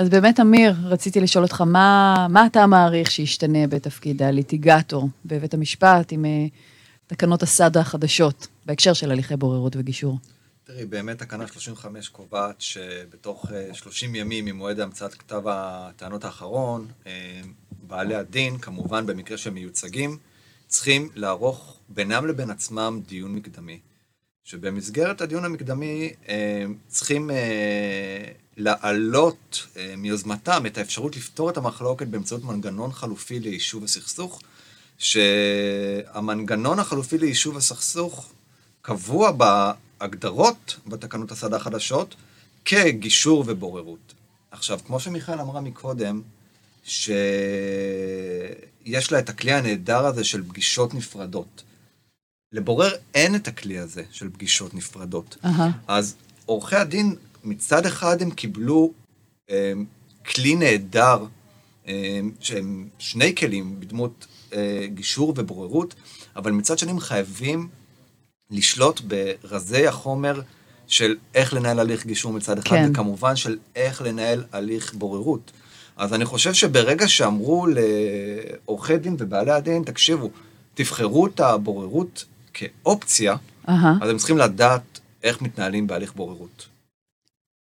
אז באמת, אמיר, רציתי לשאול אותך, מה, מה אתה מעריך שישתנה בתפקיד הליטיגטור בבית המשפט עם uh, תקנות הסד החדשות, בהקשר של הליכי בוררות וגישור? תראי, באמת תקנה 35 קובעת שבתוך 30 ימים ממועד המצאת כתב הטענות האחרון, בעלי הדין, כמובן במקרה שהם מיוצגים, צריכים לערוך בינם לבין עצמם דיון מקדמי. שבמסגרת הדיון המקדמי אה, צריכים אה, להעלות אה, מיוזמתם את האפשרות לפתור את המחלוקת באמצעות מנגנון חלופי ליישוב הסכסוך, שהמנגנון החלופי ליישוב הסכסוך קבוע בהגדרות בתקנות הסעדה החדשות כגישור ובוררות. עכשיו, כמו שמיכאל אמרה מקודם, שיש לה את הכלי הנהדר הזה של פגישות נפרדות. לבורר אין את הכלי הזה של פגישות נפרדות. Uh-huh. אז עורכי הדין, מצד אחד הם קיבלו אה, כלי נהדר, אה, שהם שני כלים בדמות אה, גישור ובוררות, אבל מצד שני הם חייבים לשלוט ברזי החומר של איך לנהל הליך גישור מצד אחד, כן. וכמובן של איך לנהל הליך בוררות. אז אני חושב שברגע שאמרו לעורכי דין ובעלי הדין, תקשיבו, תבחרו את הבוררות כאופציה, uh-huh. אז הם צריכים לדעת איך מתנהלים בהליך בוררות.